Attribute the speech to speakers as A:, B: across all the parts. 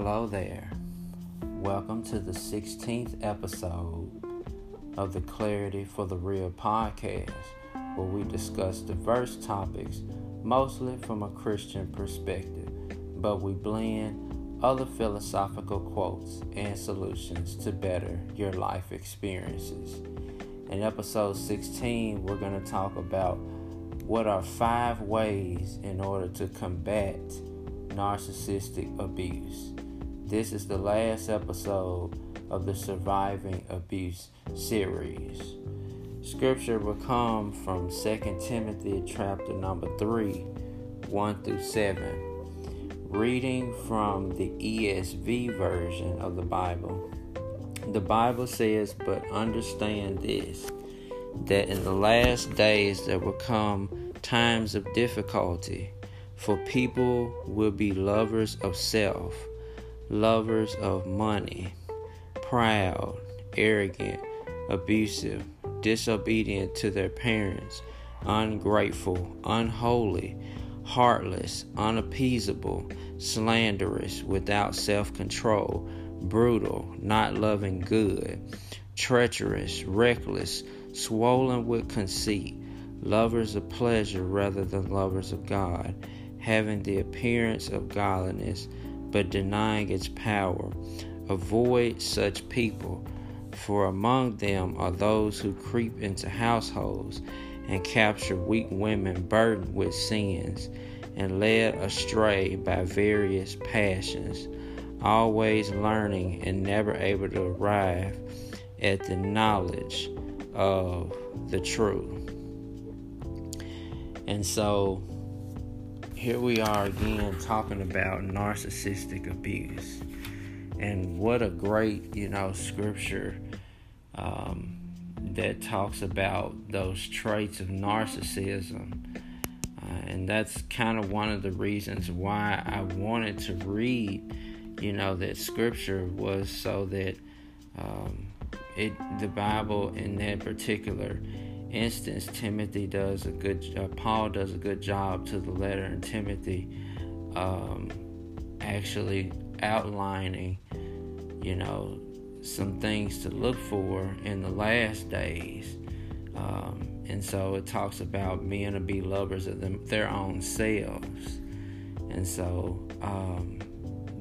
A: Hello there. Welcome to the 16th episode of the Clarity for the Real podcast, where we discuss diverse topics, mostly from a Christian perspective, but we blend other philosophical quotes and solutions to better your life experiences. In episode 16, we're going to talk about what are five ways in order to combat narcissistic abuse. This is the last episode of the Surviving Abuse series. Scripture will come from 2 Timothy chapter number 3, 1 through 7. Reading from the ESV version of the Bible. The Bible says, But understand this, that in the last days there will come times of difficulty, for people will be lovers of self lovers of money, proud, arrogant, abusive, disobedient to their parents, ungrateful, unholy, heartless, unappeasable, slanderous, without self control, brutal, not loving good, treacherous, reckless, swollen with conceit, lovers of pleasure rather than lovers of God, having the appearance of godliness but denying its power. Avoid such people, for among them are those who creep into households and capture weak women burdened with sins and led astray by various passions, always learning and never able to arrive at the knowledge of the truth. And so here we are again talking about narcissistic abuse. And what a great, you know, scripture um, that talks about those traits of narcissism. Uh, and that's kind of one of the reasons why I wanted to read, you know, that scripture was so that um, it, the Bible in that particular instance, Timothy does a good, uh, Paul does a good job to the letter in Timothy, um, actually outlining, you know, some things to look for in the last days. Um, and so it talks about men to be lovers of them, their own selves. And so um,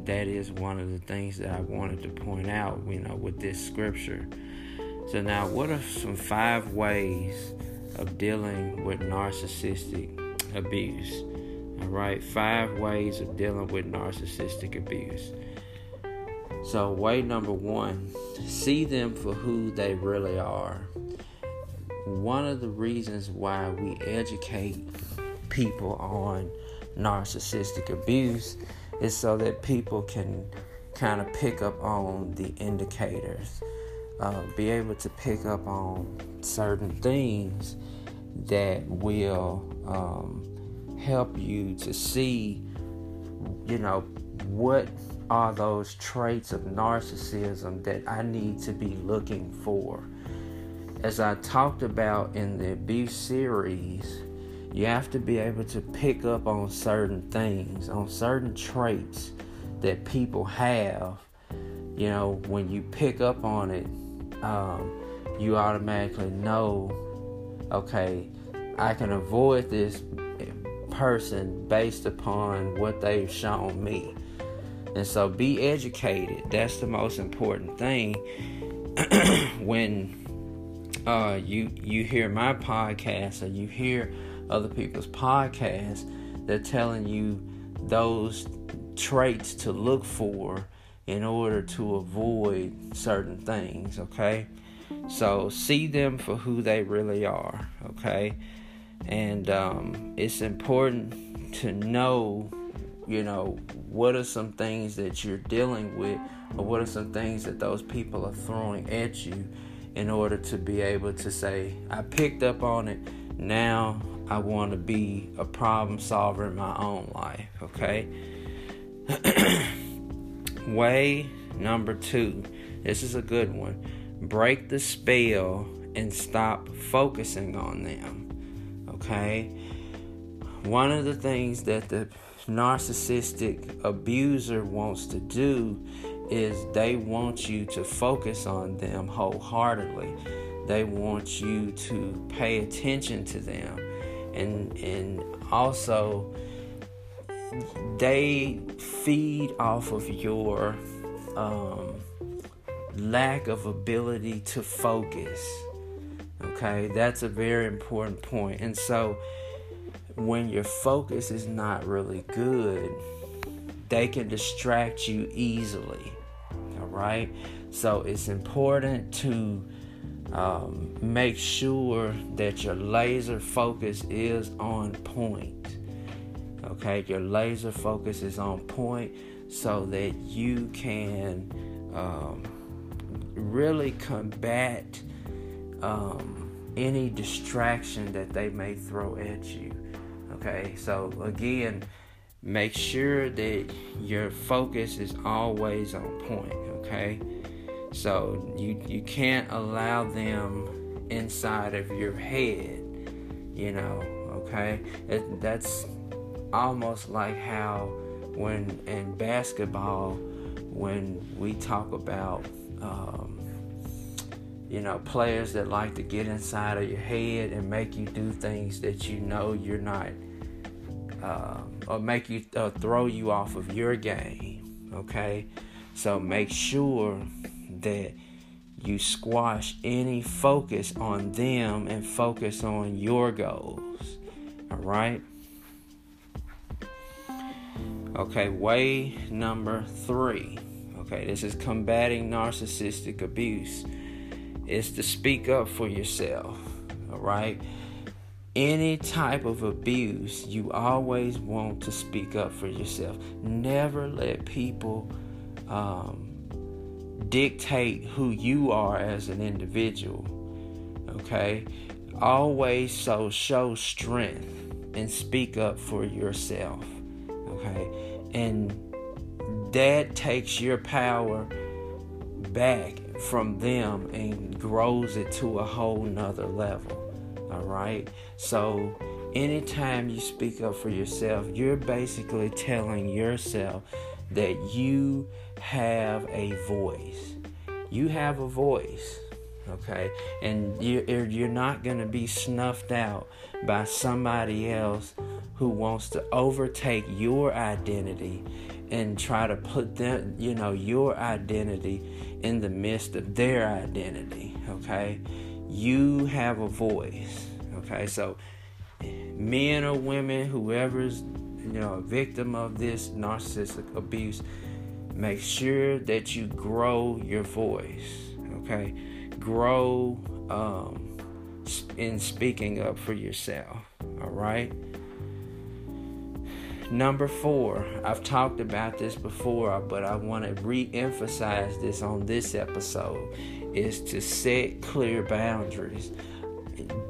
A: that is one of the things that I wanted to point out, you know, with this scripture. So, now what are some five ways of dealing with narcissistic abuse? All right, five ways of dealing with narcissistic abuse. So, way number one, see them for who they really are. One of the reasons why we educate people on narcissistic abuse is so that people can kind of pick up on the indicators uh, be able to pick up on certain things that will um, help you to see, you know, what are those traits of narcissism that I need to be looking for. As I talked about in the abuse series, you have to be able to pick up on certain things, on certain traits that people have. You know, when you pick up on it, um, you automatically know, okay, I can avoid this person based upon what they've shown me. And so be educated. That's the most important thing. when uh, you you hear my podcast or you hear other people's podcasts, they're telling you those traits to look for in order to avoid certain things, okay? So see them for who they really are, okay? And um, it's important to know, you know, what are some things that you're dealing with, or what are some things that those people are throwing at you in order to be able to say, I picked up on it, now I want to be a problem solver in my own life, okay? Way number two. This is a good one. Break the spell and stop focusing on them. Okay? one of the things that the narcissistic abuser wants to do is they want you to focus on them wholeheartedly. They want you to pay attention to them. And and also they feed off of your um, lack of ability to focus. Okay, that's a very important point. And so when your focus is not really good, they can distract you easily. All right, so it's important to um, make sure that your laser focus is on point. Okay, your laser focus is on point so that you can um, really combat um, any distraction that they may throw at you. Okay, so again, make sure that your focus is always on point. Okay, so you you can't allow them inside of your head. You know, okay, it, that's almost like how when in basketball when we talk about um, you know players that like to get inside of your head and make you do things that you know you're not uh, or make you uh, throw you off of your game okay? So make sure that you squash any focus on them and focus on your goals all right Okay, way number three. Okay, this is combating narcissistic abuse. Is to speak up for yourself. All right. Any type of abuse, you always want to speak up for yourself. Never let people um, dictate who you are as an individual. Okay, always so show strength and speak up for yourself. And that takes your power back from them and grows it to a whole nother level. All right. So, anytime you speak up for yourself, you're basically telling yourself that you have a voice. You have a voice. Okay. And you're not going to be snuffed out by somebody else who wants to overtake your identity and try to put them, you know, your identity in the midst of their identity, okay? You have a voice, okay? So, men or women, whoever's, you know, a victim of this narcissistic abuse, make sure that you grow your voice, okay? Grow um, in speaking up for yourself, all right? Number four, I've talked about this before, but I want to re emphasize this on this episode, is to set clear boundaries.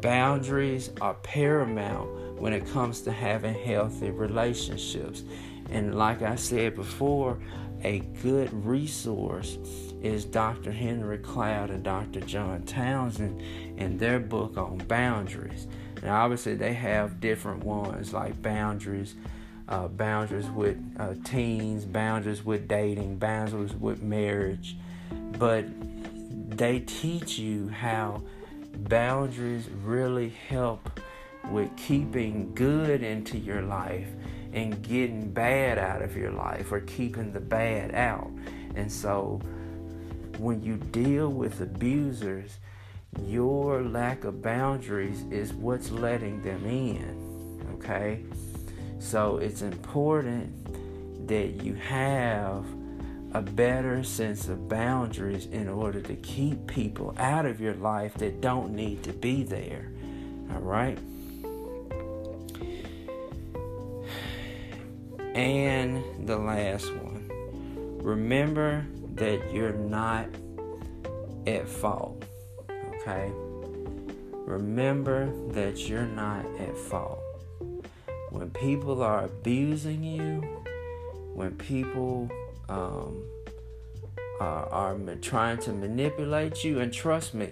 A: Boundaries are paramount when it comes to having healthy relationships. And like I said before, a good resource is Dr. Henry Cloud and Dr. John Townsend and their book on boundaries. And obviously, they have different ones like boundaries uh, boundaries with uh, teens, boundaries with dating, boundaries with marriage. But they teach you how boundaries really help with keeping good into your life and getting bad out of your life or keeping the bad out. And so when you deal with abusers, your lack of boundaries is what's letting them in. Okay? So it's important that you have a better sense of boundaries in order to keep people out of your life that don't need to be there. All right? And the last one. Remember that you're not at fault. Okay? Remember that you're not at fault when people are abusing you, when people um, are, are trying to manipulate you, and trust me,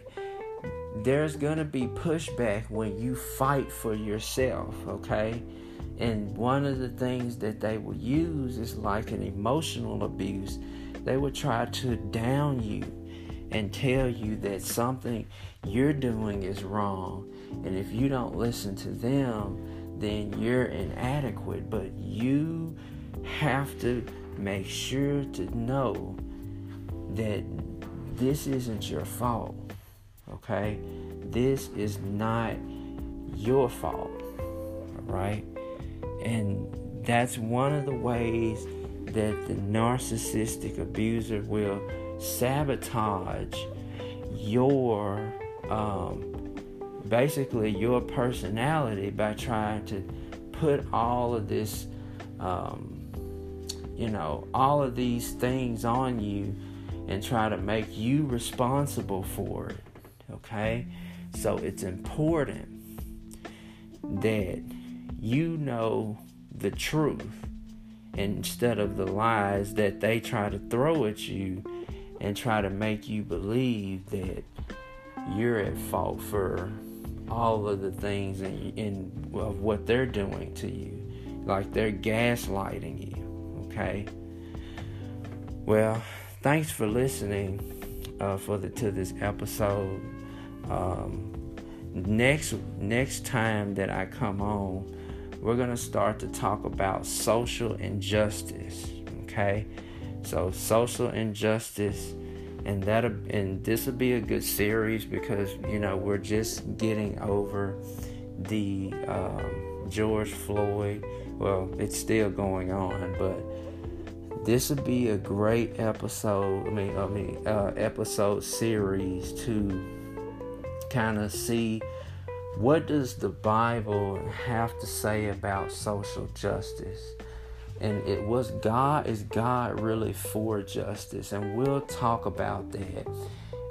A: there's gonna be pushback when you fight for yourself, okay? And one of the things that they will use is like an emotional abuse. They will try to down you and tell you that something you're doing is wrong. And if you don't listen to them, then you're inadequate. But you have to make sure to know that this isn't your fault. Okay? This is not your fault. Right? And that's one of the ways that the narcissistic abuser will sabotage your um, basically your personality by trying to put all of this um, you know all of these things on you and try to make you responsible for it okay? So it's important that you know the truth instead of the lies that they try to throw at you and try to make you believe that you're at fault for all of the things in, in of what they're doing to you like they're gaslighting you okay well thanks for listening uh, for the to this episode um, next next time that I come on we're to start to talk about social injustice. Okay? So, social injustice, and that and this will be a good series because you know we're just getting over the um, George Floyd. Well, it's still going on, but this would be a great episode. I mean, I mean, uh, episode series to kind of see what does the Bible have to say about social justice? And it was God, is God really for justice? And we'll talk about that.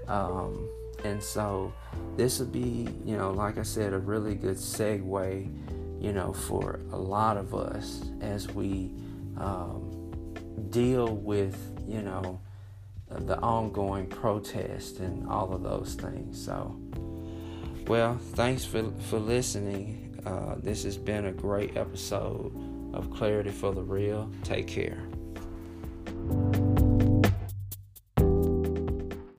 A: Um, and so this would be, you know, like I said, a really good segue, you know, for a lot of us as we um, deal with, you know, the ongoing protest and all of those things. So, well, thanks for, for listening. Uh, this has been a great episode of Clarity for the Real. Take care.